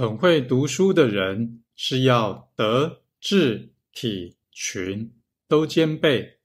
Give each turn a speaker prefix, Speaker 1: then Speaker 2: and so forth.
Speaker 1: 很会读书的人是要德智体群都兼备。